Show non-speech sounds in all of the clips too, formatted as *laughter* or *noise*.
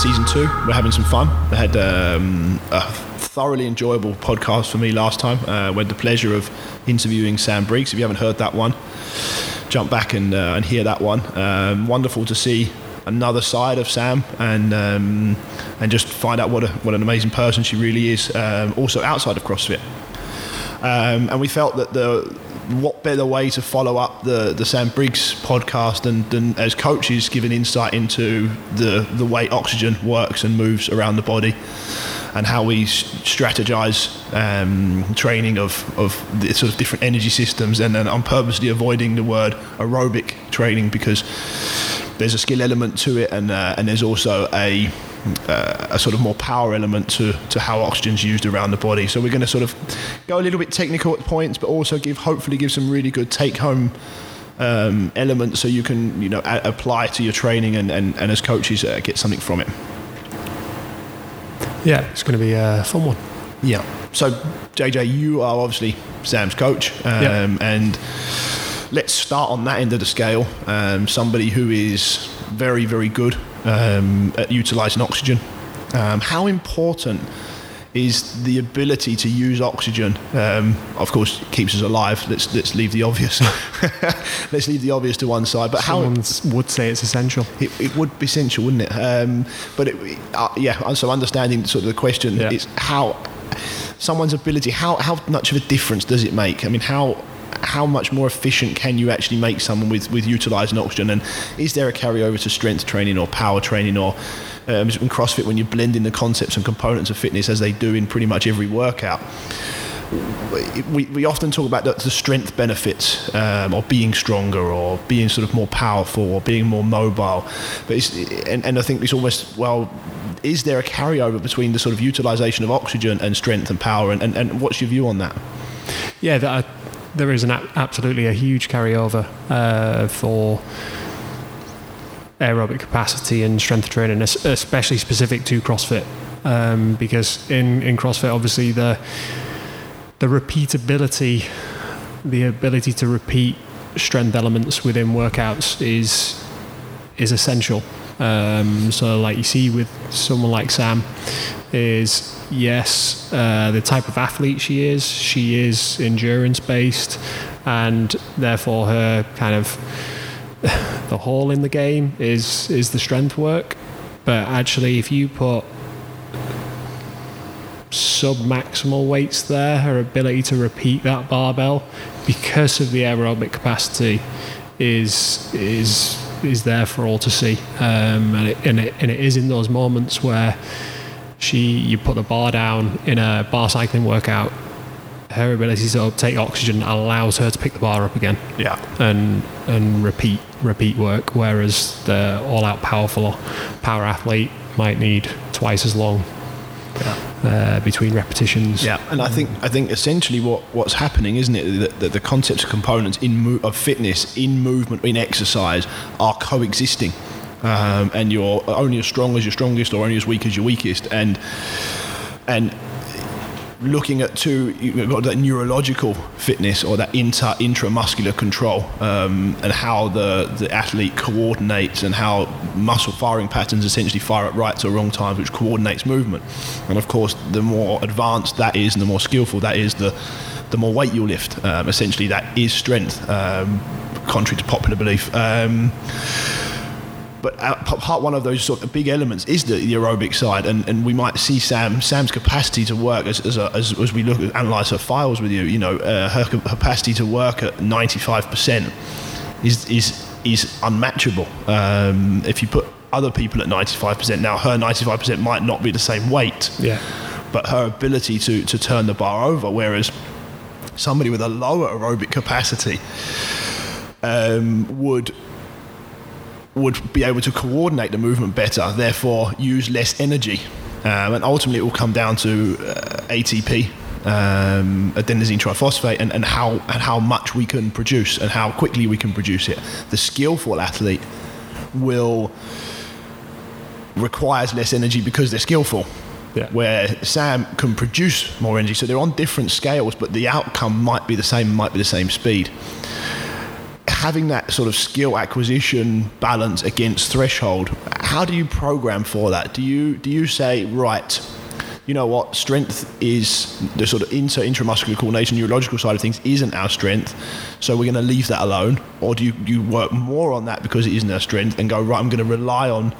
season two. We're having some fun. We had um, a thoroughly enjoyable podcast for me last time. Uh, we had the pleasure of interviewing Sam Briggs. If you haven't heard that one, jump back and, uh, and hear that one. Um, wonderful to see another side of Sam and um, and just find out what a, what an amazing person she really is. Um, also outside of CrossFit, um, and we felt that the what better way to follow up the, the Sam Briggs podcast than, than as coaches giving insight into the, the way oxygen works and moves around the body and how we strategize um, training of, of the sort of different energy systems and then I'm purposely avoiding the word aerobic training because there's a skill element to it and, uh, and there's also a uh, a sort of more power element to, to how oxygen's used around the body. So we're going to sort of go a little bit technical at points, but also give hopefully give some really good take home um, elements so you can you know a- apply to your training and, and, and as coaches uh, get something from it. Yeah, it's going to be a fun one. Yeah. So JJ, you are obviously Sam's coach, um, Yep. and let's start on that end of the scale. Um, somebody who is very, very good um, at utilizing oxygen. Um, how important is the ability to use oxygen? Um, of course, keeps us alive. Let's let's leave the obvious. *laughs* let's leave the obvious to one side. But how Someone would say it's essential. it, it would be essential, wouldn't it? Um, but it, uh, yeah, so understanding sort of the question Yeah. is how someone's ability, how how much of a difference does it make? I mean, how how much more efficient can you actually make someone with with utilizing oxygen? And is there a carryover to strength training or power training or um, in CrossFit when you blend in the concepts and components of fitness as they do in pretty much every workout? we, we often talk about the, strength benefits um, or being stronger or being sort of more powerful or being more mobile but and, and I think it's almost well is there a carryover between the sort of utilization of oxygen and strength and power and, and, and what's your view on that Yeah, that, there is an absolutely a huge carryover uh, for aerobic capacity and strength training, especially specific to CrossFit. Um, because in, in CrossFit, obviously the the repeatability, the ability to repeat strength elements within workouts is is essential. Um, so, like you see with someone like Sam, is yes, uh, the type of athlete she is. She is endurance based, and therefore her kind of *laughs* the hole in the game is is the strength work. But actually, if you put sub maximal weights there, her ability to repeat that barbell because of the aerobic capacity is is is there for all to see, um, and, it, and it and it is in those moments where she you put the bar down in a bar cycling workout. Her ability to take oxygen allows her to pick the bar up again yeah and and repeat repeat work. Whereas the all out powerful power athlete might need twice as long uh, between repetitions. Yeah, and I think I think essentially what, what's happening, isn't it, that, that the concepts of components in mo- of fitness, in movement, in exercise, are coexisting, um, and you're only as strong as your strongest, or only as weak as your weakest, and and looking at two you've got that neurological fitness or that inter intramuscular control um, and how the the athlete coordinates and how muscle firing patterns essentially fire at right or wrong times which coordinates movement. And of course the more advanced that is and the more skillful that is the the more weight you lift. Um, essentially that is strength um, contrary to popular belief. Um, but uh, part one of those sort of big elements is the, the aerobic side, and, and we might see Sam Sam's capacity to work as as, a, as, as we look at analyze her files with you. You know, uh, her capacity to work at ninety five percent is is is unmatchable. Um, if you put other people at ninety five percent, now her ninety five percent might not be the same weight, Yeah. but her ability to to turn the bar over, whereas somebody with a lower aerobic capacity um, would would be able to coordinate the movement better, therefore use less energy. Um, and ultimately, it will come down to uh, ATP, um, adenosine triphosphate, and, and how and how much we can produce and how quickly we can produce it. The skillful athlete will requires less energy because they're skillful. Yeah. Where Sam can produce more energy, so they're on different scales, but the outcome might be the same, might be the same speed having that sort of skill acquisition balance against threshold, how do you program for that? Do you do you say right? You know what? Strength is the sort of inter intramuscular coordination, neurological side of things isn't our strength, so we're going to leave that alone. Or do you, you work more on that because it isn't our strength and go right? I'm going to rely on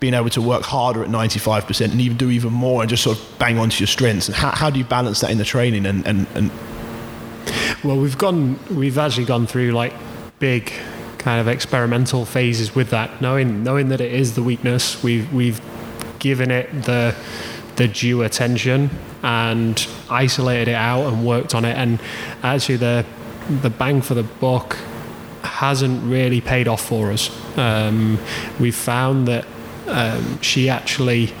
being able to work harder at 95% and even do even more and just sort of bang onto your strengths. And how, how do you balance that in the training? And, and, and well, we've gone, we've actually gone through like big kind of experimental phases with that, knowing knowing that it is the weakness. We've we've given it the the due attention and isolated it out and worked on it. And actually, the the bang for the buck hasn't really paid off for us. Um, we've found that um, she actually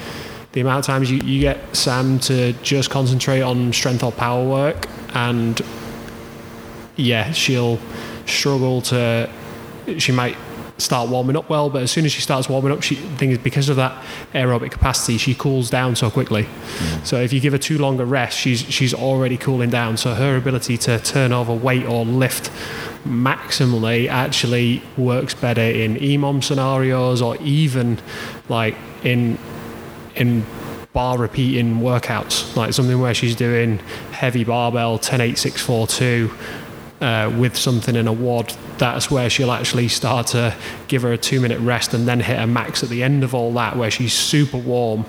the amount of times you, you get Sam to just concentrate on strength or power work and yeah, she'll struggle to she might start warming up well, but as soon as she starts warming up, she thing is because of that aerobic capacity, she cools down so quickly. Mm. So if you give her too long a rest, she's she's already cooling down. So her ability to turn over weight or lift maximally actually works better in EMOM scenarios or even like in in bar repeating workouts, like something where she's doing heavy barbell 10 8 6 4 2 uh, with something in a wad, that's where she'll actually start to give her a two minute rest and then hit a max at the end of all that, where she's super warm.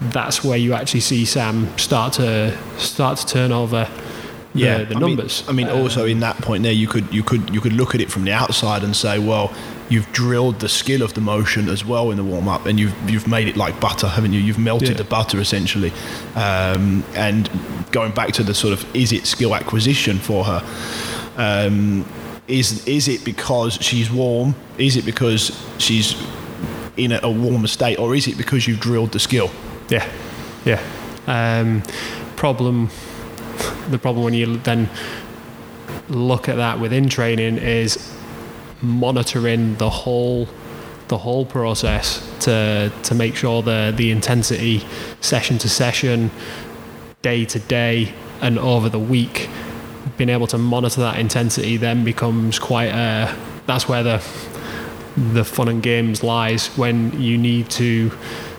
That's where you actually see Sam start to start to turn over the, yeah, the numbers. I mean, I mean um, also in that point there, you could you could you could look at it from the outside and say, well, you've drilled the skill of the motion as well in the warm up, and you've you've made it like butter, haven't you? You've melted yeah. the butter essentially. Um, and going back to the sort of is it skill acquisition for her? Um, is is it because she's warm? Is it because she's in a, a warmer state, or is it because you've drilled the skill? Yeah, yeah. Um, problem. The problem when you then look at that within training is monitoring the whole the whole process to to make sure the the intensity session to session day to day and over the week being able to monitor that intensity then becomes quite a that's where the the fun and games lies when you need to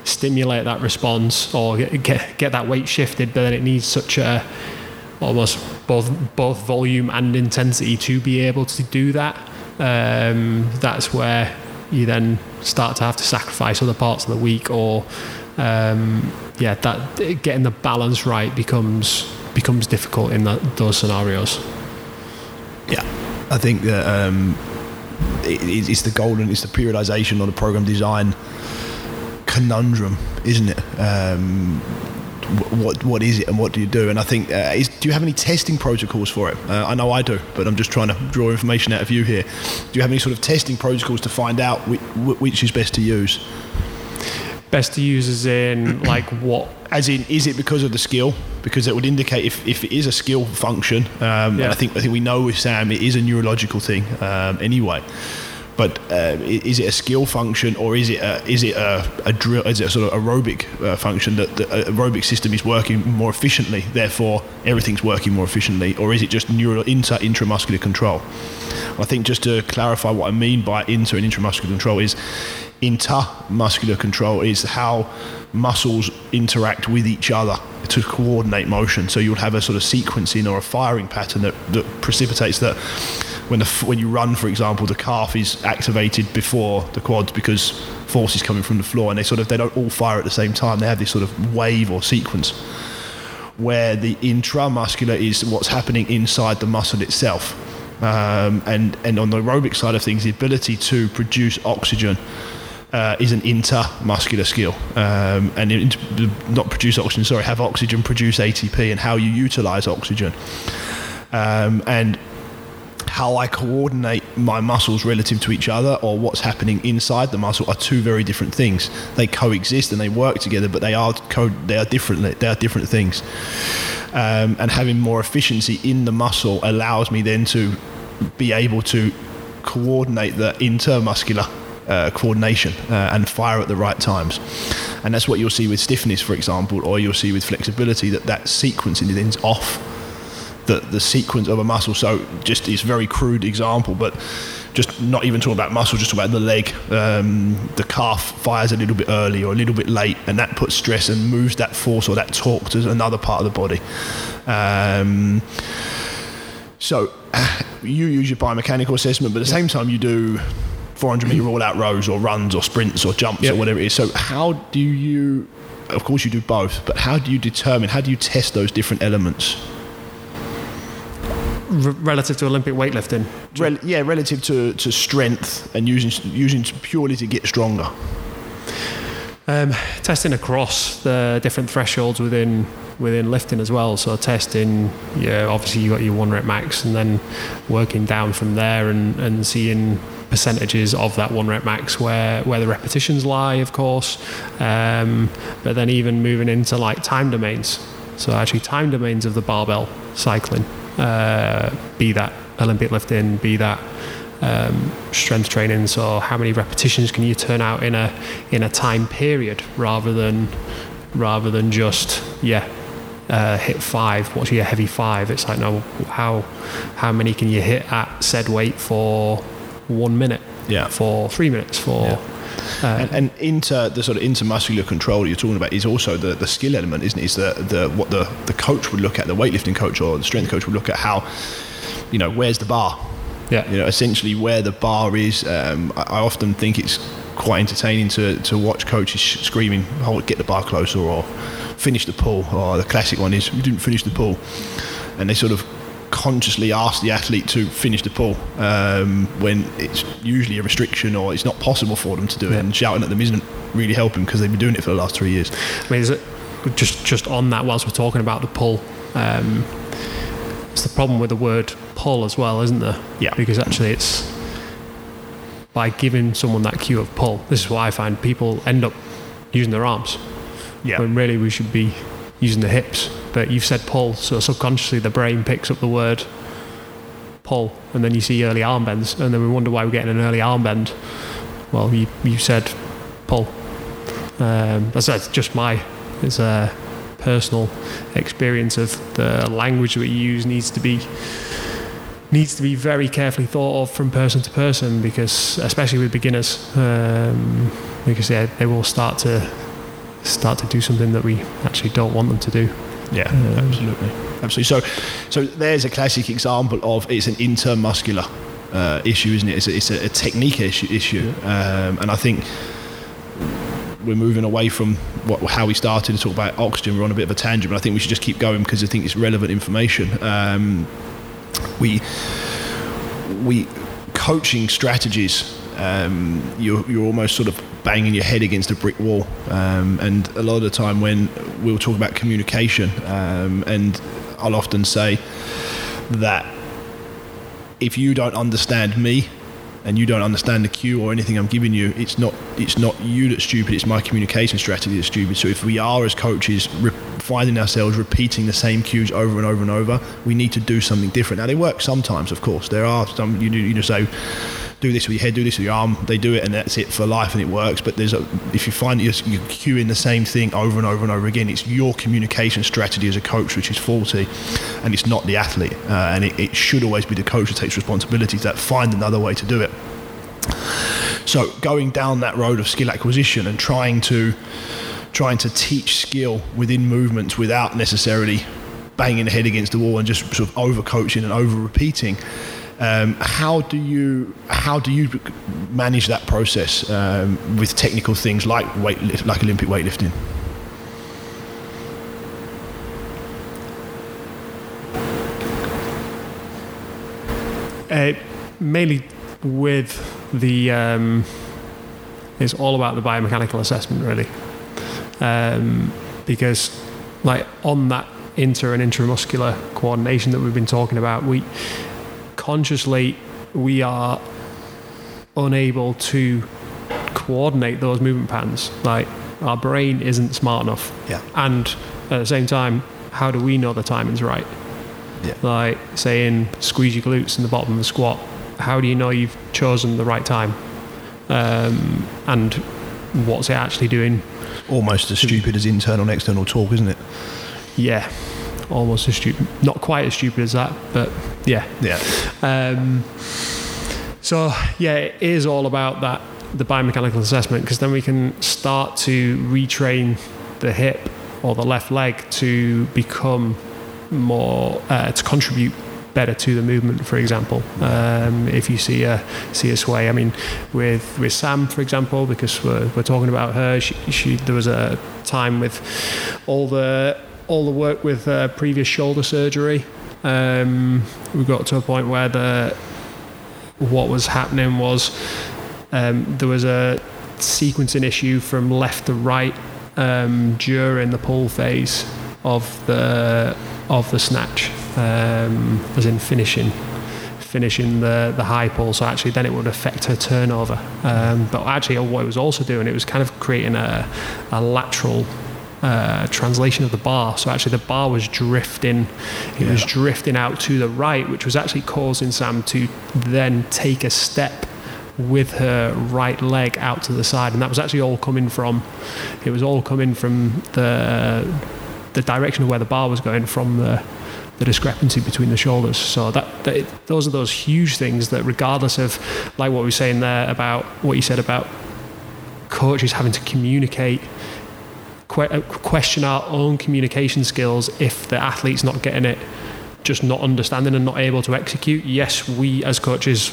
stimulate that response or get, get that weight shifted but then it needs such a almost both both volume and intensity to be able to do that. Um, that's where you then start to have to sacrifice other parts of the week or um, yeah that getting the balance right becomes becomes difficult in that, those scenarios. Yeah, I think that um, it, it's the golden, it's the periodization or the program design conundrum, isn't it? Um, what what is it and what do you do? And I think, uh, is, do you have any testing protocols for it? Uh, I know I do, but I'm just trying to draw information out of you here. Do you have any sort of testing protocols to find out which, which is best to use? Best to use is in like what? As in, is it because of the skill? Because it would indicate if, if it is a skill function. Um, yeah. I think I think we know with Sam it is a neurological thing um, anyway. But uh, is it a skill function or is it a, is it a, a drill? Is it a sort of aerobic uh, function that the aerobic system is working more efficiently? Therefore, everything's working more efficiently, or is it just neural inter intramuscular control? I think just to clarify what I mean by inter and intramuscular control is intermuscular control is how muscles interact with each other to coordinate motion. So you'll have a sort of sequencing or a firing pattern that, that precipitates that when the when you run, for example, the calf is activated before the quads because force is coming from the floor, and they sort of they don't all fire at the same time. They have this sort of wave or sequence where the intramuscular is what's happening inside the muscle itself. Um, and and on the aerobic side of things, the ability to produce oxygen uh, is an intermuscular skill, um, and it, not produce oxygen. Sorry, have oxygen, produce ATP, and how you utilize oxygen, um, and how I coordinate my muscles relative to each other or what's happening inside the muscle are two very different things. They coexist and they work together, but they are co- they are different. They are different things. Um, and having more efficiency in the muscle allows me then to be able to coordinate the intermuscular uh, coordination uh, and fire at the right times. And that's what you'll see with stiffness, for example, or you'll see with flexibility that that sequencing is off. The, the sequence of a muscle. So just this very crude example, but just not even talking about muscle, just about the leg. Um, the calf fires a little bit early or a little bit late, and that puts stress and moves that force or that torque to another part of the body. Um, so *sighs* you use your biomechanical assessment, but at the same time you do 400 meter *clears throat* all out rows or runs or sprints or jumps Yep. or whatever it is. So how do you? Of course you do both, but how do you determine? How do you test those different elements? R- relative to Olympic weightlifting. Rel- yeah, relative to, to strength and using using purely to get stronger. Um, testing across the different thresholds within within lifting as well. So testing, yeah, obviously you got your one rep max, and then working down from there and, and seeing percentages of that one rep max where where the repetitions lie, of course. Um, but then even moving into like time domains. So actually time domains of the barbell cycling, uh, be that Olympic lifting, be that um, strength training. So how many repetitions can you turn out in a in a time period rather than rather than just yeah uh, hit five. What's your heavy five? It's like no how how many can you hit at said weight for one minute? Yeah. For three minutes? For uh, And, and inter the sort of intermuscular control that you're talking about is also the, the skill element, isn't it? Is the, the what the, the coach would look at, the weightlifting coach or the strength coach would look at how, you know, where's the bar? yeah. You know, essentially where the bar is. Um, I, I often think it's quite entertaining to, to watch coaches screaming, "Oh, get the bar closer," or "Finish the pull." Or the classic one is, "You didn't finish the pull," and they sort of consciously ask the athlete to finish the pull um, when it's usually a restriction or it's not possible for them to do it. Yeah. And shouting at them isn't really helping because they've been doing it for the last three years. I mean, is it just just on that whilst we're talking about the pull? Um, it's the problem with the word pull as well, isn't there? Yeah. Because actually, it's by giving someone that cue of pull. This is why I find people end up using their arms Yeah. when really we should be using the hips. But you've said pull, so subconsciously the brain picks up the word pull, and then you see early arm bends, and then we wonder why we're getting an early arm bend. Well, you you said pull. Um, that's, just my it's a personal experience of the language that we use needs to be needs to be very carefully thought of from person to person because especially with beginners um, because yeah, they will start to start to do something that we actually don't want them to do. Yeah, absolutely, absolutely. So, so there's a classic example of it's an intermuscular uh, issue, isn't it? It's a, it's a, a technique issue, issue. Um, and I think we're moving away from what, how we started to talk about oxygen. We're on a bit of a tangent, but I think we should just keep going because I think it's relevant information. Um, we we coaching strategies. Um, you're, you're almost sort of banging your head against a brick wall. Um, and a lot of the time, when we'll talk about communication, um, and I'll often say that if you don't understand me and you don't understand the cue or anything I'm giving you, it's not it's not you that's stupid. It's my communication strategy that's stupid. So if we are as coaches re- finding ourselves repeating the same cues over and over and over, we need to do something different. Now they work sometimes, of course. There are some you you just say. Do this with your head, do this with your arm. They do it, and that's it for life, and it works. But there's a, if you find that you're, you're cueing the same thing over and over and over again, it's your communication strategy as a coach which is faulty, and it's not the athlete. Uh, and it, it should always be the coach that takes responsibility to that. Find another way to do it. So going down that road of skill acquisition and trying to trying to teach skill within movements without necessarily banging the head against the wall and just sort of over coaching and over repeating. Um, how do you how do you manage that process um, with technical things like weight like Olympic weightlifting? Uh, mainly with the um, it's all about the biomechanical assessment really um, because like on that inter and intramuscular coordination that we've been talking about we consciously we are unable to coordinate those movement patterns like our brain isn't smart enough Yeah. and at the same time how do we know the timing's right Yeah. like saying squeeze your glutes in the bottom of the squat how do you know you've chosen the right time um, and what's it actually doing Almost as stupid as internal and external talk, isn't it? yeah almost as stupid not quite as stupid as that but yeah Yeah. um, So yeah, it is all about that the biomechanical assessment because then we can start to retrain the hip or the left leg to become more uh, to contribute better to the movement. For example, um, if you see a see a sway, I mean, with with Sam, for example, because we're, we're talking about her, she, she there was a time with all the all the work with uh, previous shoulder surgery. Um, we got to a point where the what was happening was um, there was a sequencing issue from left to right um, during the pull phase of the of the snatch, um, as in finishing finishing the, the high pull. So actually, then it would affect her turnover. Um, but actually, what it was also doing, it was kind of creating a, a lateral uh, translation of the bar. So actually, the bar was drifting. It yeah. was drifting out to the right, which was actually causing Sam to then take a step with her right leg out to the side, and that was actually all coming from. It was all coming from the the direction of where the bar was going from the the discrepancy between the shoulders. So that, that, those are those huge things that, regardless of like what we were saying there about what you said about coaches having to communicate, que- uh, question our own communication skills if the athlete's not getting it, just not understanding and not able to execute. Yes, we as coaches,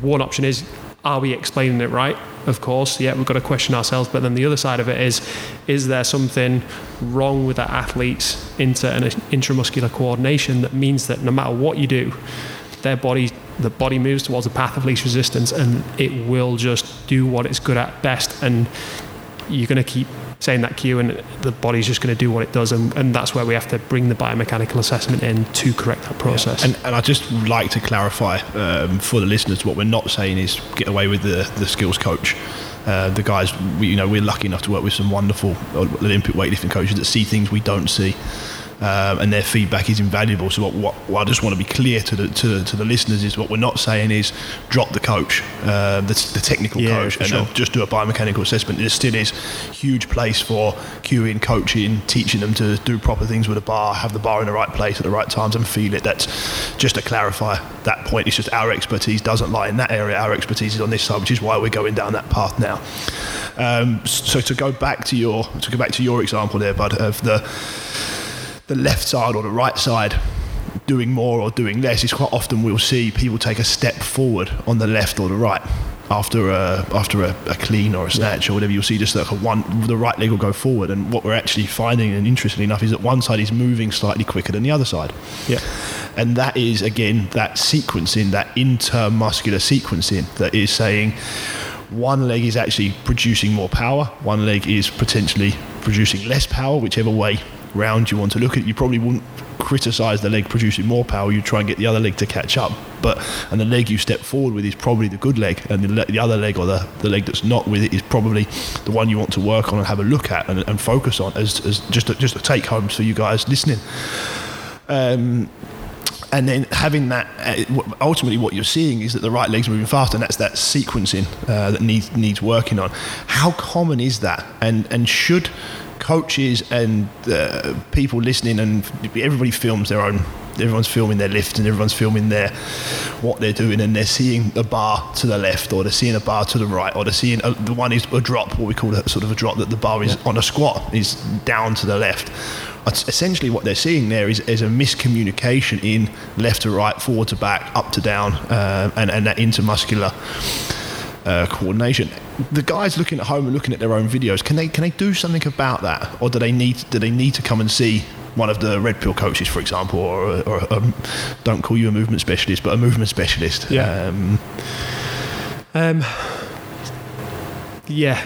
one option is are we explaining it right? Of course, yeah, we've got to question ourselves. But then the other side of it is, is there something wrong with that athlete's inter and intramuscular coordination that means that no matter what you do, their body, the body moves towards the path of least resistance, and it will just do what it's good at best. And you're going to keep saying that cue and the body's just going to do what it does and, and that's where we have to bring the biomechanical assessment in to correct that process yeah. and, and I just like to clarify um, for the listeners what we're not saying is get away with the, the skills coach uh, the guys we, you know we're lucky enough to work with some wonderful Olympic weightlifting coaches that see things we don't see um, and their feedback is invaluable. So what, what, what, I just want to be clear to the to, to, the listeners is what we're not saying is drop the coach, uh, the, the, technical yeah, coach, and sure. just do a biomechanical assessment. There still is huge place for cueing, coaching, teaching them to do proper things with a bar, have the bar in the right place at the right times, and feel it. That's just to clarify that point. It's just our expertise doesn't lie in that area. Our expertise is on this side, which is why we're going down that path now. Um, so to go back to your to go back to your example there, bud, of the the left side or the right side doing more or doing less is quite often we'll see people take a step forward on the left or the right after a after a, a clean or a snatch yeah. or whatever. You'll see just like a one the right leg will go forward. And what we're actually finding and interestingly enough is that one side is moving slightly quicker than the other side. Yeah. And that is again that sequencing that intermuscular sequencing that is saying one leg is actually producing more power one leg is potentially producing less power whichever way round you want to look at, you probably wouldn't criticize the leg producing more power. You try and get the other leg to catch up. But and the leg you step forward with is probably the good leg, and the, the other leg or the, the leg that's not with it is probably the one you want to work on and have a look at and, and focus on as, as just a, just a take homes for you guys listening. Um, and then having that uh, ultimately what you're seeing is that the right leg's moving faster and that's that sequencing uh, that needs needs working on how common is that and and should coaches and uh, people listening, and everybody films their own. Everyone's filming their lift and everyone's filming their what they're doing, and they're seeing a bar to the left, or they're seeing a bar to the right, or they're seeing a, the one is a drop, what we call a sort of a drop that the bar is yeah. on a squat is down to the left. Essentially, what they're seeing there is, is a miscommunication in left to right, forward to back, up to down, uh, and, and that intermuscular uh, coordination. The guys looking at home and looking at their own videos, can they can they do something about that, or do they need do they need to come and see one of the red pill coaches, for example, or, or um, don't call you a movement specialist, but a movement specialist? Yeah. Um, um, yeah,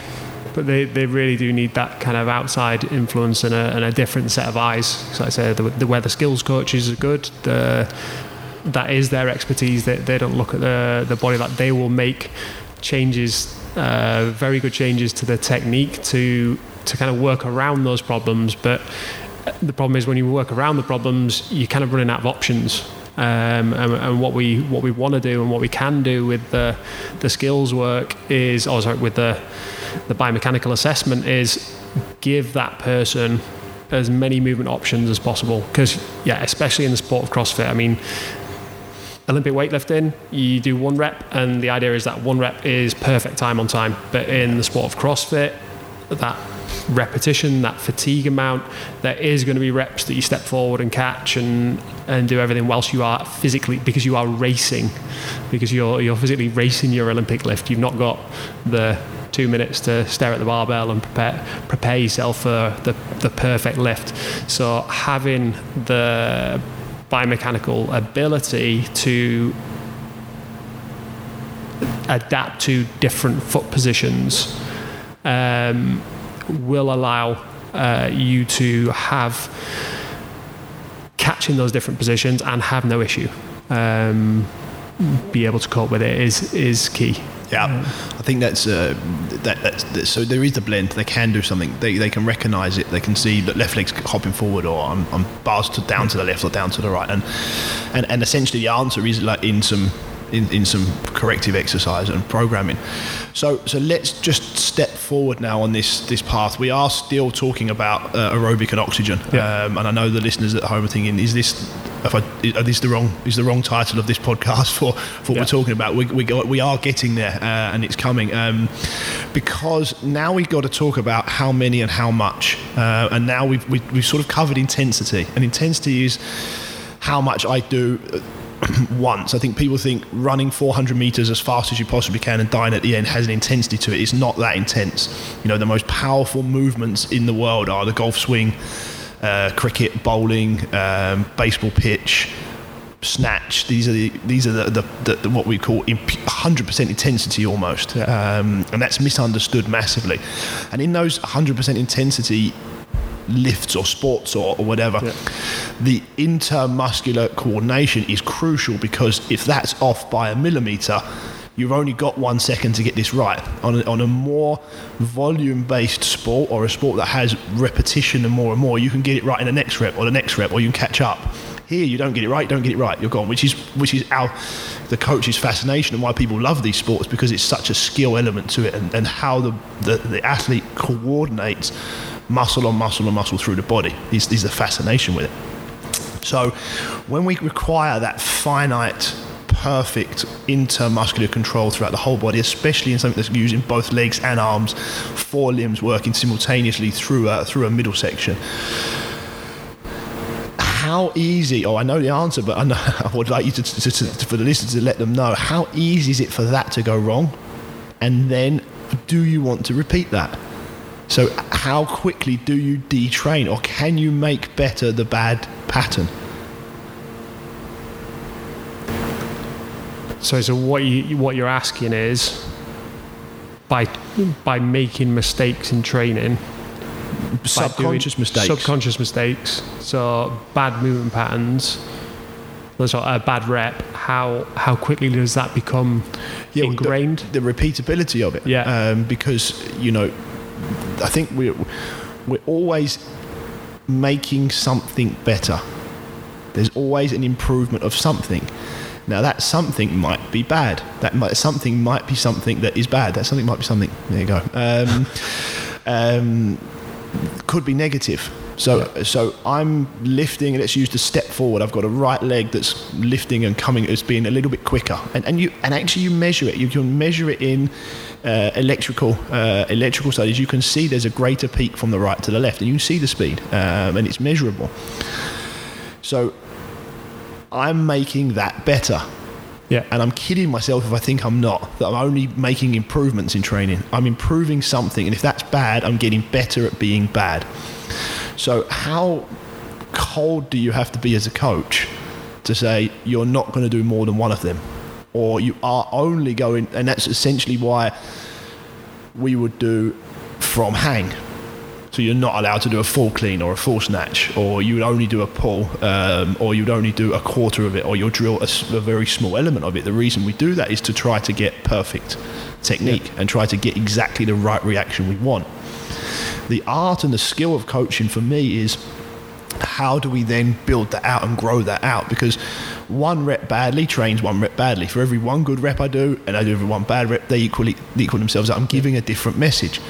but they, they really do need that kind of outside influence and a, and a different set of eyes. So I say the, the where the skills coaches are good, the that is their expertise. They, they don't look at the the body like they will make changes, uh, very good changes to the technique to to kind of work around those problems. But the problem is when you work around the problems, you're kind of running out of options. Um, and, and, what we what we want to do and what we can do with the the skills work is, oh sorry, with the the biomechanical assessment is give that person as many movement options as possible. Because yeah, especially in the sport of CrossFit, I mean, Olympic weightlifting, you do one rep, and the idea is that one rep is perfect time on time. But in the sport of CrossFit, that repetition, that fatigue amount, there is going to be reps that you step forward and catch and, and do everything whilst you are physically, because you are racing, because you're, you're physically racing your Olympic lift. You've not got the two minutes to stare at the barbell and prepare, prepare yourself for the, the perfect lift. So having the biomechanical ability to adapt to different foot positions um, will allow uh, you to have catching those different positions and have no issue. Um, be able to cope with it is is key. Yeah, I think that's, uh, that, that's, that's so. There is the blend. They can do something. They, they can recognise it. They can see that left leg's hopping forward, or I'm, I'm bars to down to the left or down to the right, and and, and essentially the answer is like in some in, in some corrective exercise and programming. So so let's just step forward now on this this path. We are still talking about uh, aerobic and oxygen, Yeah. um, and I know the listeners at home are thinking, is this if I, is this the wrong is the wrong title of this podcast *laughs* for, for what Yeah. we're talking about? We, we, go, we are getting there, uh, and it's coming um, because now we've got to talk about how many and how much, uh, and now we've, we've we've sort of covered intensity, and intensity is how much I do *clears throat* once. I think people think running 400 meters as fast as you possibly can and dying at the end has an intensity to it. It's not that intense. You know, the most powerful movements in the world are the golf swing, uh, cricket, bowling, um, baseball pitch, snatch. These are the these are the, the, the, what we call 100% intensity almost, um, and that's misunderstood massively. And in those 100% intensity lifts or sports or, or whatever, Yeah. the intermuscular coordination is crucial because if that's off by a millimeter, you've only got one second to get this right. On a, on a more volume based sport or a sport that has repetition and more and more, you can get it right in the next rep or the next rep or you can catch up. Here you don't get it right, don't get it right, you're gone. Which is which is our the coach's fascination and why people love these sports because it's such a skill element to it and, and how the, the, the athlete coordinates muscle on muscle on muscle through the body is, is the fascination with it. So when we require that finite, perfect intermuscular control throughout the whole body, especially in something that's using both legs and arms, four limbs working simultaneously through a, through a middle section. How easy, oh, I know the answer, but I, know, *laughs* I would like you to, to, to, for the listeners to let them know, how easy is it for that to go wrong? And then do you want to repeat that? So, how quickly do you detrain, or can you make better the bad pattern? So, so what you what you're asking is by by making mistakes in training, Subconscious mistakes. subconscious mistakes, so bad movement patterns, so a bad rep. How how quickly does that become Yeah, ingrained? The, the repeatability of it. Yeah. Um, because you know, I think we're we're always making something better. There's always an improvement of something. Now that something might be bad. That might, something might be something that is bad. That something might be something. There you go. Um, *laughs* um, could be negative. So, so I'm lifting. Let's use the step forward. I've got a right leg that's lifting and coming as being a little bit quicker, and and you and actually you measure it. You can measure it in uh, electrical uh, electrical studies. You can see there's a greater peak from the right to the left, and you can see the speed, um, and it's measurable. So, I'm making that better. Yeah. And I'm kidding myself if I think I'm not, that I'm only making improvements in training. I'm improving something, and if that's bad, I'm getting better at being bad. So, how cold do you have to be as a coach to say you're not going to do more than one of them? Or you are only going, and that's essentially why we would do from hang. So you're not allowed to do a full clean or a full snatch, or you would only do a pull, um, or you'd only do a quarter of it, or you'll drill a very small element of it. The reason we do that is to try to get perfect technique and try to get exactly the right reaction we want. The art and the skill of coaching for me is how do we then build that out and grow that out? Because one rep badly trains one rep badly. For every one good rep I do, and I do every one bad rep, they equally they equal themselves out. I'm giving a different message.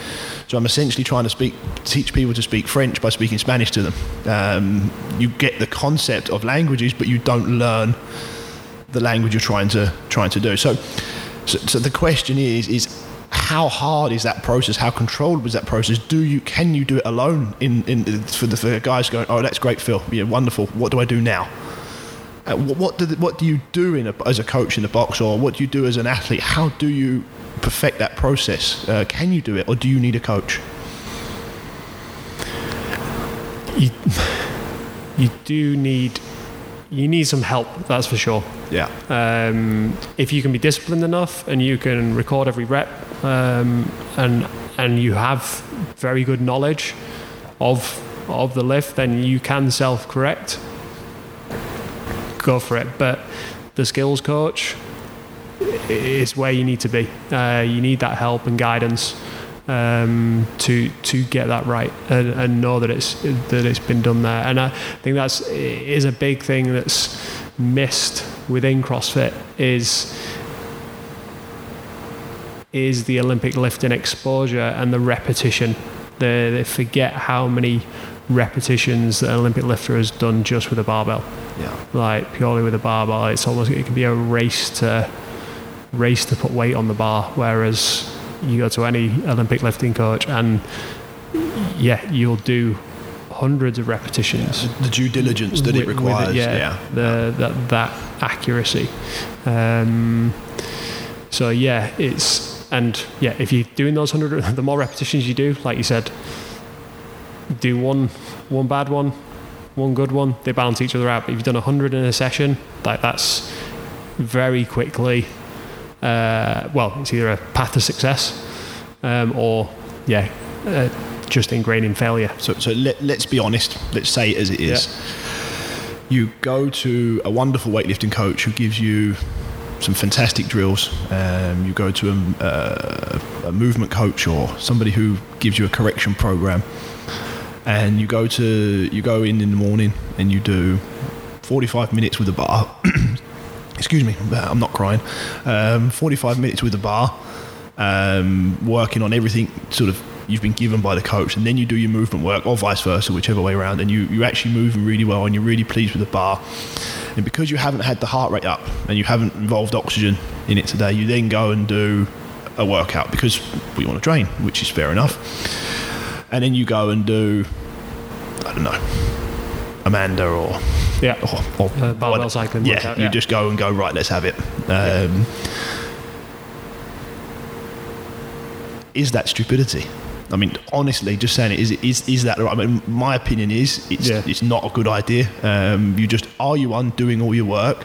So I'm essentially trying to speak, teach people to speak French by speaking Spanish to them. Um, you get the concept of languages, but you don't learn the language you're trying to trying to do. So, so, so the question is is how hard is that process? How controllable is that process? Do you can you do it alone? In, in for the for guys going, oh, that's great, Phil. Yeah, wonderful. What do I do now? Uh, what, what do the, what do you do in a, as a coach in the box, or what do you do as an athlete? How do you perfect that process? Uh, can you do it, or do you need a coach? You, you do need you need some help. That's for sure. Yeah. Um, if you can be disciplined enough and you can record every rep, um, and and you have very good knowledge of of the lift, then you can self correct. Go for it. But the skills coach is where you need to be. Uh, you need that help and guidance um, to to get that right and, and, know that it's that it's been done there. And I think that's is a big thing that's missed within CrossFit is is the Olympic lifting exposure and the repetition. They, they forget how many repetitions that an Olympic lifter has done just with a barbell. Yeah. Like purely with a barbell, it's almost it can be a race to race to put weight on the bar, whereas you go to any Olympic lifting coach and yeah, you'll do hundreds of repetitions. Yeah, the due diligence that with, it requires. It, yeah, yeah. The, that, that accuracy. Um, so yeah, it's and yeah, if you're doing those hundred, *laughs* the more repetitions you do, like you said, do one one bad one, one good one, they balance each other out. But if you've done hundred in a session, like that's very quickly uh, well, it's either a path to success um, or, yeah, uh, just ingraining failure. So, so let, us be honest. Let's say it as it is. Yeah. You go to a wonderful weightlifting coach who gives you some fantastic drills. Um, you go to a, uh, a, movement coach or somebody who gives you a correction program, and you go to you go in in the morning and you do 45 minutes with a bar. *clears throat* excuse me, I'm not crying. Um, 45 minutes with the bar, um, working on everything sort of you've been given by the coach, and then you do your movement work, or vice versa, whichever way around, and you, you're actually moving really well and you're really pleased with the bar. And because you haven't had the heart rate up and you haven't involved oxygen in it today, you then go and do a workout because we want to train, which is fair enough. And then you go and do, I don't know, Amanda or yeah, or, or uh, barbell cycling. Yeah, workout, yeah, you just go and go right. Let's have it. Um, is that stupidity? I mean, honestly, just saying it is is is that? I mean, my opinion is it's yeah. it's not a good idea. Um, you just are you undoing all your work?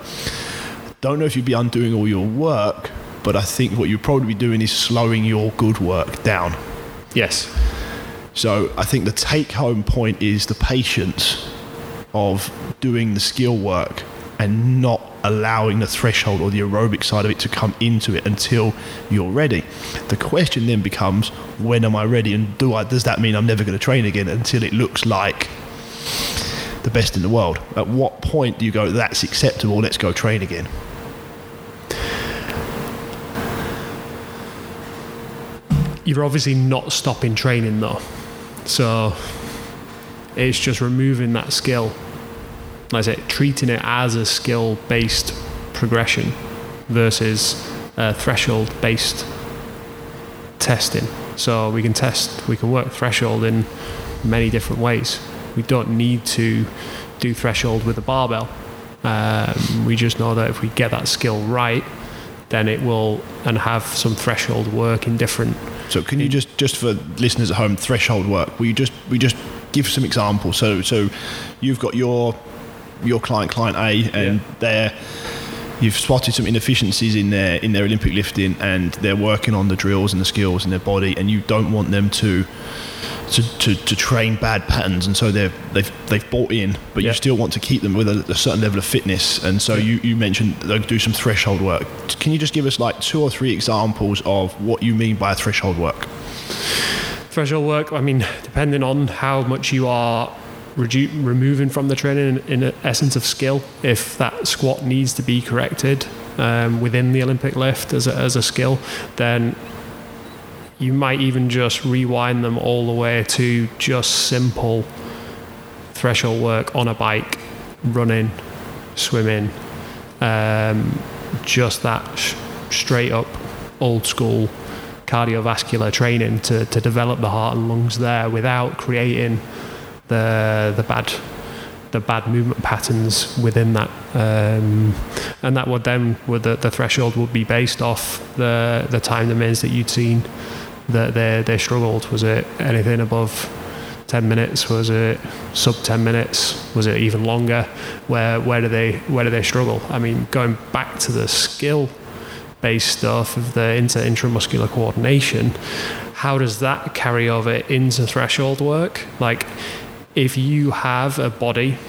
Don't know if you'd be undoing all your work, but I think what you'd probably be doing is slowing your good work down. Yes. So I think the take home point is the patience of doing the skill work and not allowing the threshold or the aerobic side of it to come into it until you're ready. The question then becomes, when am I ready? And do I, does that mean I'm never going to train again until it looks like the best in the world? At what point do you go, that's acceptable, let's go train again? You're obviously not stopping training though. So it's just removing that skill. Like I say, treating it as a skill based progression versus threshold based testing. So we can test, we can work threshold in many different ways. We don't need to do threshold with a barbell. Um, we just know that if we get that skill right, then it will and have some threshold work in different. So can you just just for listeners at home, threshold work? Will you just we just give some examples? So so you've got your your client client A and yeah. they're you've spotted some inefficiencies in their in their Olympic lifting and they're working on the drills and the skills in their body and you don't want them to to, to, to train bad patterns. And so they've they've they've bought in but you still want to keep them with a, a certain level of fitness. And so you, you mentioned they'll do some threshold work. Can you just give us like two or three examples of what you mean by threshold work threshold work I mean depending on how much you are redu- removing from the training in, in essence of skill if that squat needs to be corrected um, within the Olympic lift as a, as a skill then you might even just rewind them all the way to just simple threshold work on a bike, running, swimming, um, just that sh- straight up old school cardiovascular training to, to develop the heart and lungs there without creating the the bad the bad movement patterns within that um, and that would then would the, the threshold would be based off the the time domains that you'd seen that they they struggled. Was it anything above 10 minutes? Was it sub 10 minutes? Was it even longer? Where where do they where do they struggle? I mean going back to the skill based stuff of the inter intramuscular coordination how does that carry over into threshold work? Like if you have a body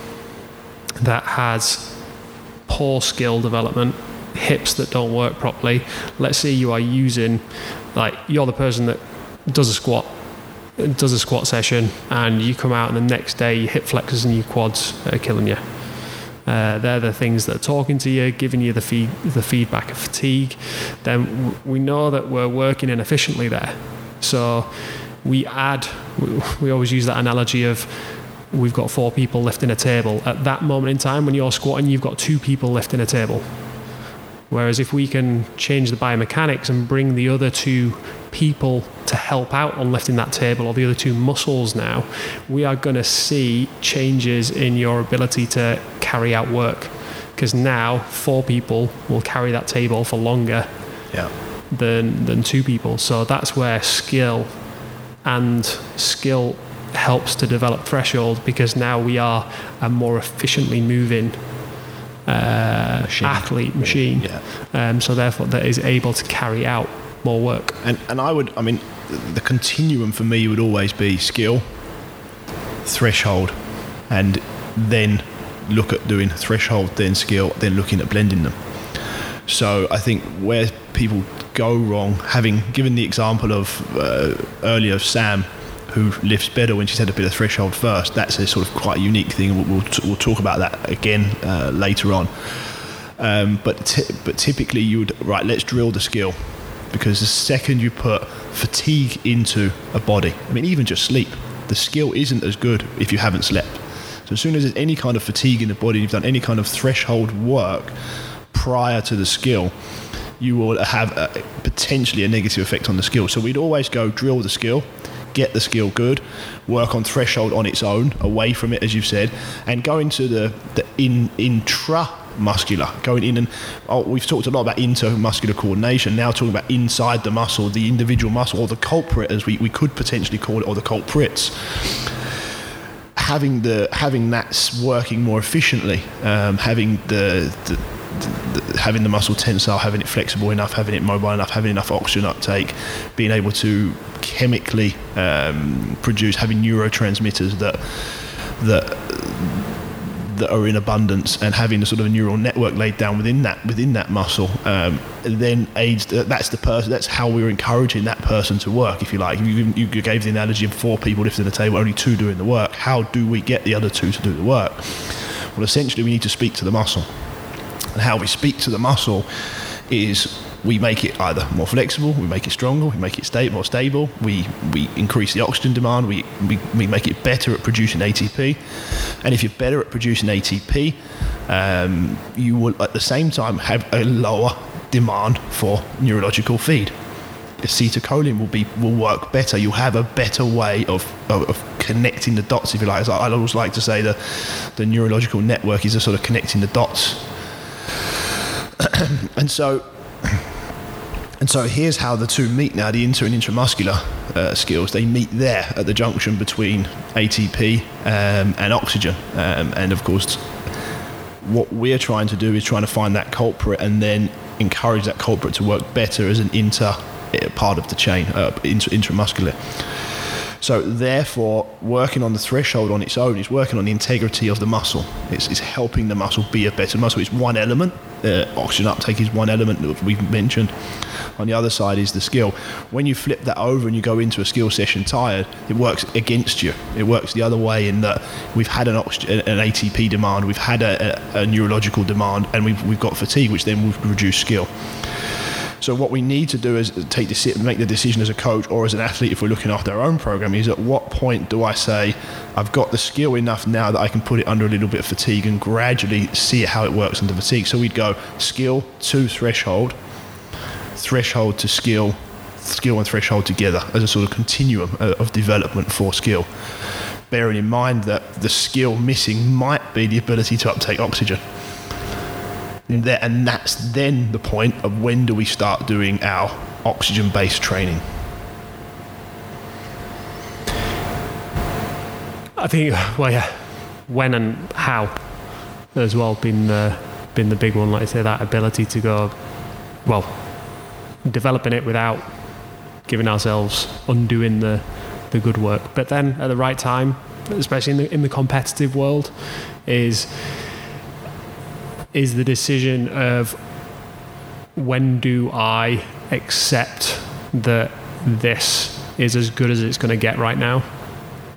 that has poor skill development hips that don't work properly let's say you are using like you're the person that does a squat does a squat session and you come out and the next day your hip flexors and your quads are killing you uh, they're the things that are talking to you, giving you the feed, the feedback of fatigue. Then we know that we're working inefficiently there. So we add. We, we always use that analogy of we've got four people lifting a table. At that moment in time, when you're squatting, you've got two people lifting a table. Whereas if we can change the biomechanics and bring the other two people to help out on lifting that table or the other two muscles now, we are going to see changes in your ability to carry out work. Because now four people will carry that table for longer Yeah. than, than two people. So that's where skill and skill helps to develop threshold because now we are a more efficiently moving uh, Machine. athlete machine. Yeah. Um, so therefore, that is able to carry out more work. And and I would, I mean, the continuum for me would always be skill, threshold, and then look at doing threshold, then skill, then looking at blending them. So I think where people go wrong, having given the example of uh, earlier Sam, who lifts better when she's had a bit of threshold first, that's a sort of quite unique thing. We'll, we'll, t- we'll talk about that again uh, later on. Um, but t- but typically you would right. Let's drill the skill because the second you put fatigue into a body, I mean even just sleep, the skill isn't as good if you haven't slept. As soon as there's any kind of fatigue in the body, you've done any kind of threshold work prior to the skill, you will have a, potentially a negative effect on the skill. So we'd always go drill the skill, get the skill good, work on threshold on its own, away from it, as you've said, and go into the, the in intramuscular, going in and oh, we've talked a lot about intermuscular coordination. Now talking about inside the muscle, the individual muscle, or the culprit, as we, we could potentially call it, or the culprits having the having that working more efficiently, um, having the, the, having the muscle tensile, having it flexible enough, having it mobile enough, having enough oxygen uptake, being able to chemically um, produce, having neurotransmitters that that that are in abundance and having a sort of a neural network laid down within that within that muscle um, then aids that's the person that's how we're encouraging that person to work if you like. You, you gave the analogy of four people lifting the table only two doing the work. How do we get the other two to do the work? Well essentially we need to speak to the muscle. And how we speak to the muscle is we make it either more flexible, we make it stronger, we make it sta- more stable, we, we increase the oxygen demand, we, we, we make it better at producing ATP. And if you're better at producing ATP, um, you will at the same time have a lower demand for neurological feed. Acetylcholine will be will work better. You'll have a better way of, of, of connecting the dots, if you like. I, always like to say, the the neurological network is a sort of connecting the dots *clears throat* and so and so here's how the two meet now the inter and intramuscular uh, skills they meet there at the junction between ATP um, and oxygen um, and of course what we're trying to do is trying to find that culprit and then encourage that culprit to work better as an inter uh, part of the chain uh, intramuscular so therefore, working on the threshold on its own is working on the integrity of the muscle. It's, it's helping the muscle be a better muscle. It's one element. Oxygen uptake is one element that we've mentioned. On the other side is the skill. When you flip that over and you go into a skill session tired, it works against you. It works the other way in that we've had an, oxygen, an ATP demand, we've had a, a, a neurological demand, and we've, we've got fatigue, which then will reduce skill. So what we need to do is take the make the decision as a coach or as an athlete if we're looking after our own program is at what point do I say I've got the skill enough now that I can put it under a little bit of fatigue and gradually see how it works under fatigue. So we'd go skill to threshold, threshold to skill, skill and threshold together as a sort of continuum uh, of development for skill. Bearing in mind that the skill missing might be the ability to uptake oxygen. And that's then the point of when do we start doing our oxygen based training. I think, well, yeah, when and how as well been the, been the big one. Like I say, that ability to go, well, developing it without giving ourselves undoing the the good work. But then at the right time, especially in the in the competitive world, is is the decision of when do I accept that this is as good as it's going to get right now,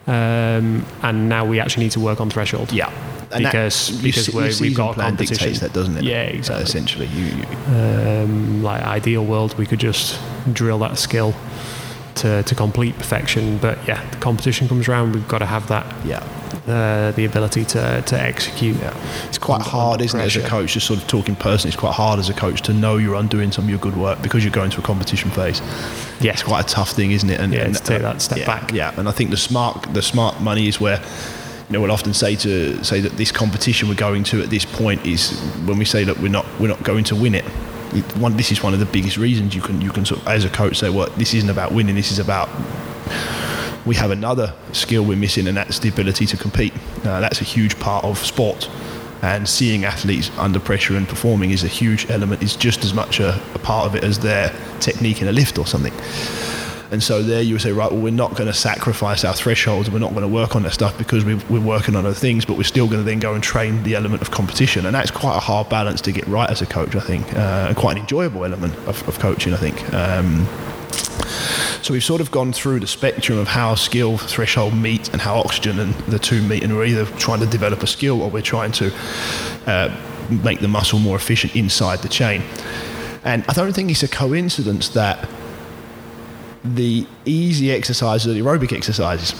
um, and now we actually need to work on threshold. Yeah. And because that, because we have got competition. that, doesn't it? Yeah, exactly. Essentially, you, you um, like ideal world, we could just drill that skill to, to complete perfection. But yeah, the competition comes around, we've got to have that. Yeah. Uh, the ability to, to execute. Yeah. It's quite hard, isn't pressure. it, as a coach, just sort of talking personally, it's quite hard as a coach to know you're undoing some of your good work because you're going to a competition phase. Yeah. It's quite a tough thing, isn't it? And, yeah, and, to take that step yeah, back. Yeah, and I think the smart the smart money is where you know, we'll often say to say that this competition we're going to at this point is when we say that we're not we're not going to win it. it one, this is one of the biggest reasons you can you can sort of, as a coach say, well, this isn't about winning. This is about we have another skill we're missing, and that's the ability to compete. Uh, that's a huge part of sport, and seeing athletes under pressure and performing is a huge element. Is just as much a, a part of it as their technique in a lift or something. And so there you would say, right, well, we're not going to sacrifice our thresholds. We're not going to work on that stuff because we're, we're working on other things, but we're still going to then go and train the element of competition. And that's quite a hard balance to get right as a coach, I think, uh, and quite an enjoyable element of, of coaching, I think. Um, so we've sort of gone through the spectrum of how skill threshold meet and how oxygen and the two meet, and we're either trying to develop a skill or we're trying to uh, make the muscle more efficient inside the chain. And I don't think it's a coincidence that the easy exercises are the aerobic exercises.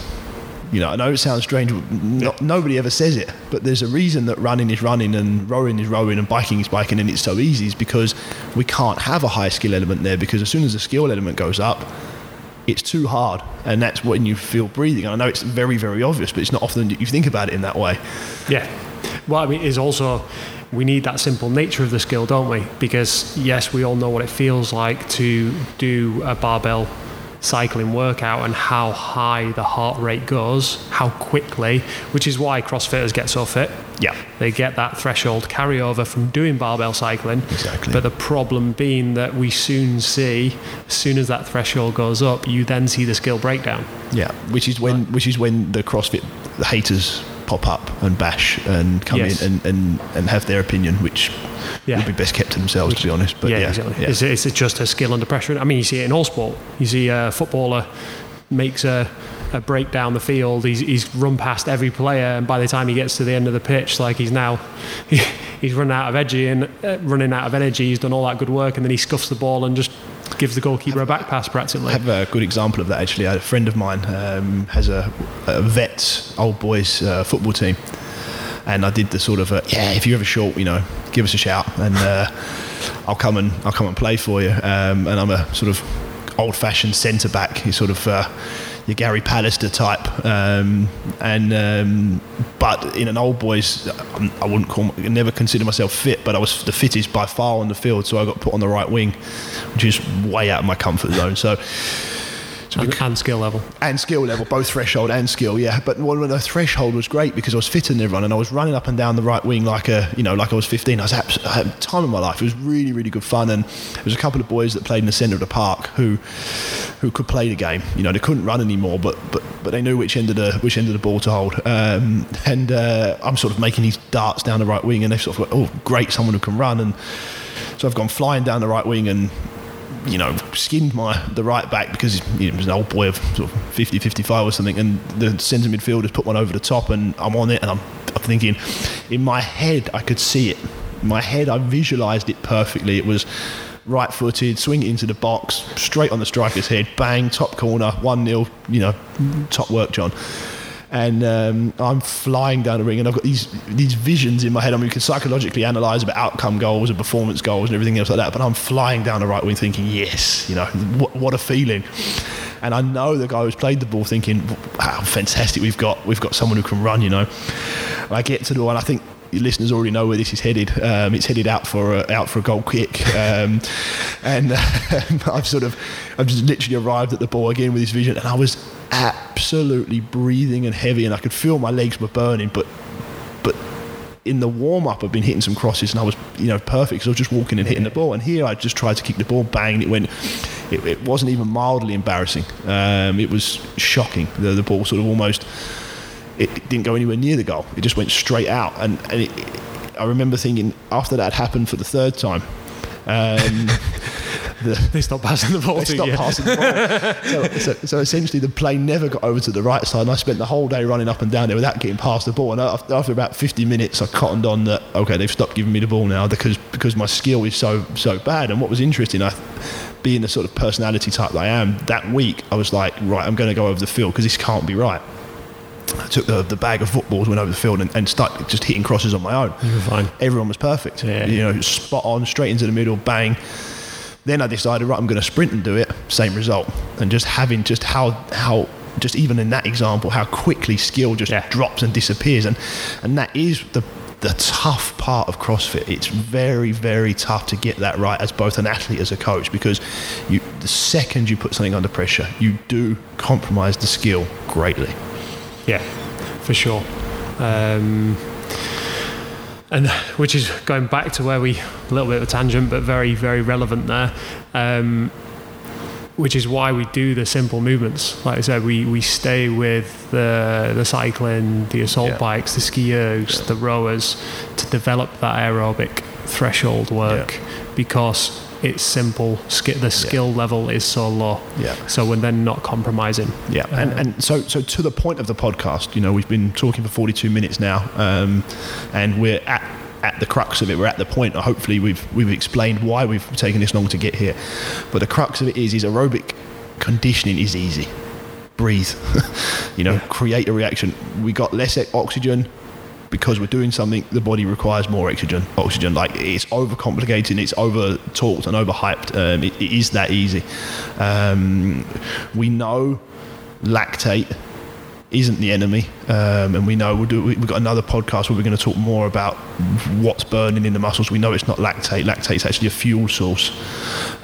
You know, I know it sounds strange. Not, nobody ever says it, but there's a reason that running is running and rowing is rowing and biking is biking, and it's so easy is because we can't have a high skill element there because as soon as the skill element goes up, it's too hard, and that's when you feel breathing. I know it's very, very obvious, but it's not often that you think about it in that way. Yeah. Well, I mean, is also we need that simple nature of the skill, don't we? Because yes, we all know what it feels like to do a barbell cycling workout and how high the heart rate goes, how quickly, which is why CrossFitters get so fit. Yeah. They get that threshold carryover from doing barbell cycling. Exactly. But the problem being that we soon see, as soon as that threshold goes up, you then see the skill breakdown. Yeah, which is when which is when the CrossFit haters pop up and bash and come yes. in and, and, and have their opinion, which yeah. would be best kept to themselves, Which, to be honest. But yeah, yeah exactly. Yeah. It's, it's, just a skill under pressure. I mean, you see it in all sport. You see a footballer makes a, a break down the field. He's, he's run past every player, and by the time he gets to the end of the pitch, like he's now *laughs* he's run out of energy and uh, running out of energy. He's done all that good work, and then he scuffs the ball and just gives the goalkeeper a back pass practically. I have a good example of that actually. A friend of mine um, has a, a vets old boys uh, football team and I did the sort of uh, yeah, if you're ever short, you know, give us a shout, and uh, I'll come and I'll come and play for you. Um, and I'm a sort of old-fashioned centre back, you sort of. Your Gary Pallister type, um, and um, but in an old boys, I wouldn't call, never consider myself fit, but I was the fittest by far on the field, so I got put on the right wing, which is way out of my comfort zone. So and, and, skill level. And skill level, both threshold and skill, yeah. But well, the threshold was great because I was fitter than everyone and I was running up and down the right wing like a, you know, like I was 15. I was I had time of my life. It was really, really good fun. And there was a couple of boys that played in the centre of the park who, who could play the game. You know, they couldn't run anymore, but but but they knew which end of the which end of the ball to hold. Um, and uh, I'm sort of making these darts down the right wing, and they sort of go, oh, great, someone who can run. And so I've gone flying down the right wing and you know, skinned my the right back because he was an old boy of sort of 50, 55 or something, and the centre midfielder's put one over the top, and I'm on it, and I'm, I'm thinking, in my head, I could see it. In my head, I visualised it perfectly. It was right footed, swing it into the box, straight on the striker's head, bang, top corner, 1 0, you know, top work, John. And um, I'm flying down the ring, and I've got these these visions in my head. I mean, you can psychologically analyze about outcome goals and performance goals and everything else like that. But I'm flying down the right wing, thinking, "Yes, you know, what, what a feeling!" And I know the guy who's played the ball, thinking, "Wow, fantastic! We've got we've got someone who can run." You know, I get to the one. I think listeners already know where this is headed. Um, it's headed out for a, out for a goal kick, um, and *laughs* uh, I've sort of I've just literally arrived at the ball again with this vision, and I was absolutely breathing and heavy, and I could feel my legs were burning, but but in the warm up, I've been hitting some crosses and I was, you know, perfect because I was just walking and hitting the ball. And here I just tried to kick the ball, bang, it went. It, it wasn't even mildly embarrassing. Um, it was shocking. The, the ball sort of almost. It, it didn't go anywhere near the goal. It just went straight out. And, and it, I remember thinking after that happened for the third time. Um, *laughs* the, *laughs* they stopped passing the ball. They stopped you. passing the ball. *laughs* so, so, so, essentially, the plane never got over to the right side, and I spent the whole day running up and down there without getting past the ball. And after about 50 minutes, I cottoned on that. Okay, they've stopped giving me the ball now because because my skill is so so bad. And what was interesting, I being the sort of personality type that I am, that week I was like, right, I'm going to go over the field because this can't be right. I took the, the bag of footballs, went over the field, and, and started just hitting crosses on my own. You were fine. Everyone was perfect. Yeah. You know, spot on, straight into the middle, bang. Then I decided, right, I'm going to sprint and do it. Same result. And just having just how how just even in that example, how quickly skill just Yeah. drops and disappears, and and that is the the tough part of CrossFit. It's very very tough to get that right as both an athlete as a coach because you the second you put something under pressure, you do compromise the skill greatly. Yeah, for sure. Um, and which is going back to where we a little bit of a tangent, but very very relevant there. Um, which is why we do the simple movements. Like I said, we, we stay with the the cycling, the assault Yeah. bikes, the ski skiers, the rowers to develop that aerobic threshold work because it's simple. Sk- the skill level is so low. Yeah. So we're then not compromising. Yeah, and, and so so to the point of the podcast, you know, we've been talking for 42 minutes now, um, and we're at at the crux of it. We're at the point. Hopefully, we've we've explained why we've taken this long to get here, but the crux of it is is aerobic conditioning is easy. Breathe, *laughs* you know, create a reaction. We got less oxygen because we're doing something. The body requires more oxygen. Oxygen, like it's overcomplicated, it's over talked and overhyped. Um, it, it is that easy. Um, we know lactate isn't the enemy, um, and we know we'll do. we- We've got another podcast where we're going to talk more about what's burning in the muscles. We know it's not lactate. Lactate is actually a fuel source.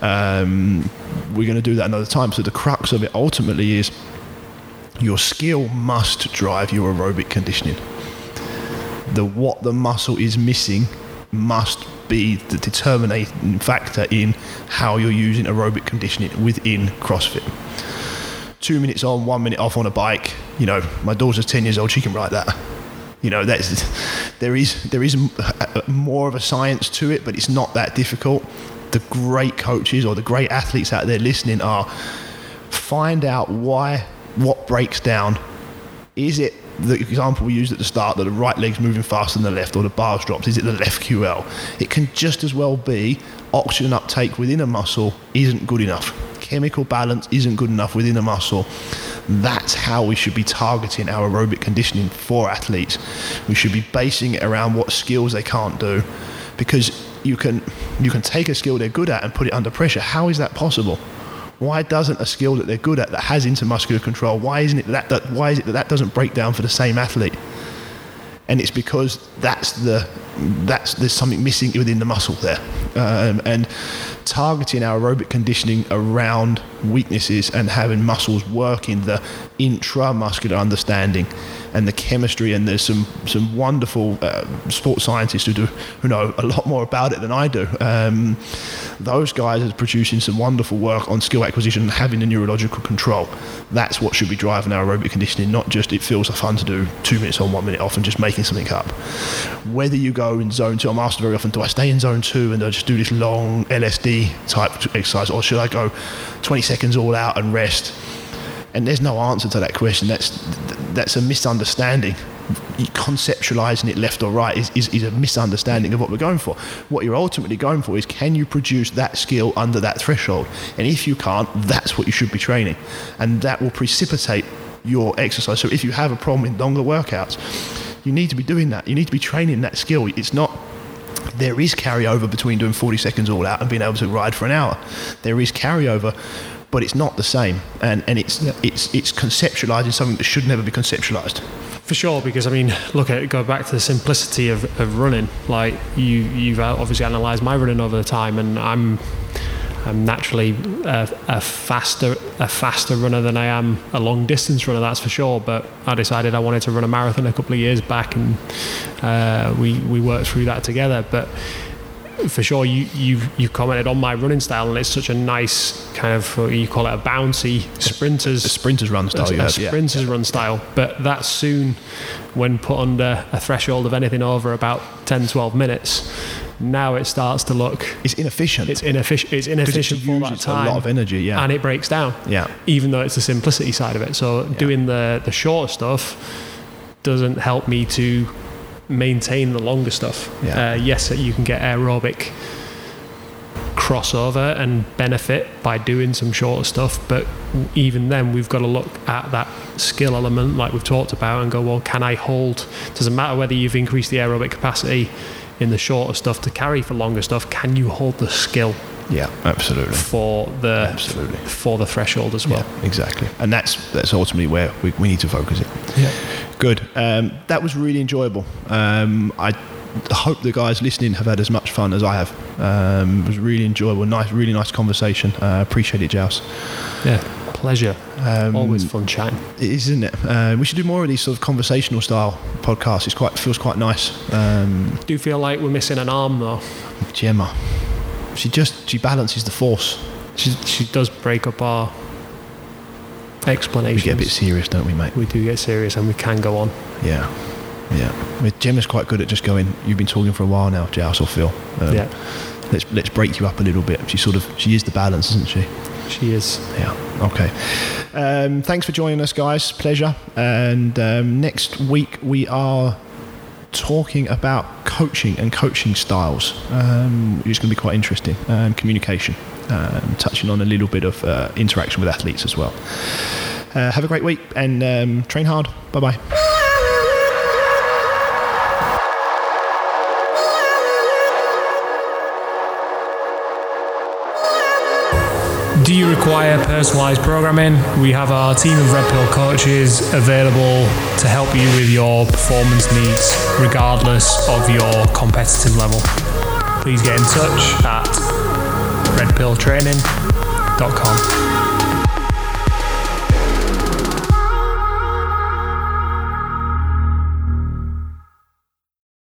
Um, we're going to do that another time. So the crux of it ultimately is your skill must drive your aerobic conditioning. The what the muscle is missing must be the determining factor in how you're using aerobic conditioning within CrossFit two minutes on, one minute off on a bike. You know, my daughter's ten years old; she can write that. You know, that's there is there is uh, uh, more of a science to it, but it's not that difficult. The great coaches or the great athletes out there listening are find out why what breaks down. Is it the example we used at the start that the right leg's moving faster than the left or the bars drops? Is it the left QL? It can just as well be oxygen uptake within a muscle isn't good enough. Chemical balance isn't good enough within a muscle. That's how we should be targeting our aerobic conditioning for athletes. We should be basing it around what skills they can't do because you can you can take a skill they're good at and put it under pressure. How is that possible? Why doesn't a skill that they're good at that has intermuscular control? Why isn't it that, that why is it that that doesn't break down for the same athlete? And it's because that's the that's there's something missing within the muscle there, um, and targeting our aerobic conditioning around weaknesses and having muscles work in the intramuscular understanding and the chemistry. And there's some some wonderful uh, sports scientists who do who know a lot more about it than I do. Um, those guys are producing some wonderful work on skill acquisition and having the neurological control. That's what should be driving our aerobic conditioning, not just it feels fun to do two minutes on, one minute off, and just making something up. Whether you go in zone two, I'm asked very often, do I stay in zone two and I just do this long LSD type exercise, or should I go 20 seconds all out and rest? And there's no answer to that question. That's that's a misunderstanding. conceptualizing it left or right is, is, is a misunderstanding of what we're going for. What you're ultimately going for is can you produce that skill under that threshold? And if you can't, that's what you should be training. And that will precipitate your exercise. So if you have a problem in longer workouts, you need to be doing that. You need to be training that skill. It's not there is carryover between doing 40 seconds all out and being able to ride for an hour. There is carryover, but it's not the same. And, and it's, yep. it's, it's conceptualizing something that should never be conceptualized. For sure, because I mean, look at go back to the simplicity of, of running. Like you, you've uh, obviously analysed my running over the time, and I'm I'm naturally a, a, faster a faster runner than I am a long distance runner. That's for sure. But I decided I wanted to run a marathon a couple of years back, and uh, we we worked through that together. But for sure, you you you commented on my running style, and it's such a nice kind of you call it a bouncy sprinters a sprinters run style. A, a sprinters yeah. run style, but that soon, when put under a threshold of anything over about 10, 12 minutes, now it starts to look it's inefficient. It's inefficient. It's inefficient for that time. A lot of energy, yeah, and it breaks down. Yeah, even though it's the simplicity side of it. So yeah. doing the the shorter stuff doesn't help me to maintain the longer stuff. Yeah. Uh, yes, you can get aerobic crossover and benefit by doing some shorter stuff, but even then, we've got to look at that skill element, like we've talked about, and go, well, can I hold? Doesn't matter whether you've increased the aerobic capacity in the shorter stuff to carry for longer stuff, can you hold the skill? Yeah, absolutely. For the absolutely for the threshold as well. Yeah, exactly, and that's that's ultimately where we, we need to focus it. Yeah, good. Um, that was really enjoyable. Um, I hope the guys listening have had as much fun as I have. Um, it was really enjoyable, nice, really nice conversation. Uh, appreciate it, Jaus. Yeah, pleasure. Um, Always fun chatting. It is, isn't it? Uh, we should do more of these sort of conversational style podcasts. It's quite feels quite nice. Um, do feel like we're missing an arm though? Gemma, she just she balances the force. She she does break up our explanations. We get a bit serious, don't we, mate? We do get serious, and we can go on. Yeah. Yeah, I mean, Gemma's quite good at just going. You've been talking for a while now, Jaus or Phil. Um, yeah. Let's let's break you up a little bit. She sort of she is the balance, isn't she? She is. Yeah. Okay. Um, thanks for joining us, guys. Pleasure. And um, next week we are talking about coaching and coaching styles. Um, it's going to be quite interesting. Um, communication, um, touching on a little bit of uh, interaction with athletes as well. Uh, have a great week and um, train hard. Bye bye. Do you require personalized programming? We have our team of Red Pill coaches available to help you with your performance needs, regardless of your competitive level. Please get in touch at redpilltraining.com.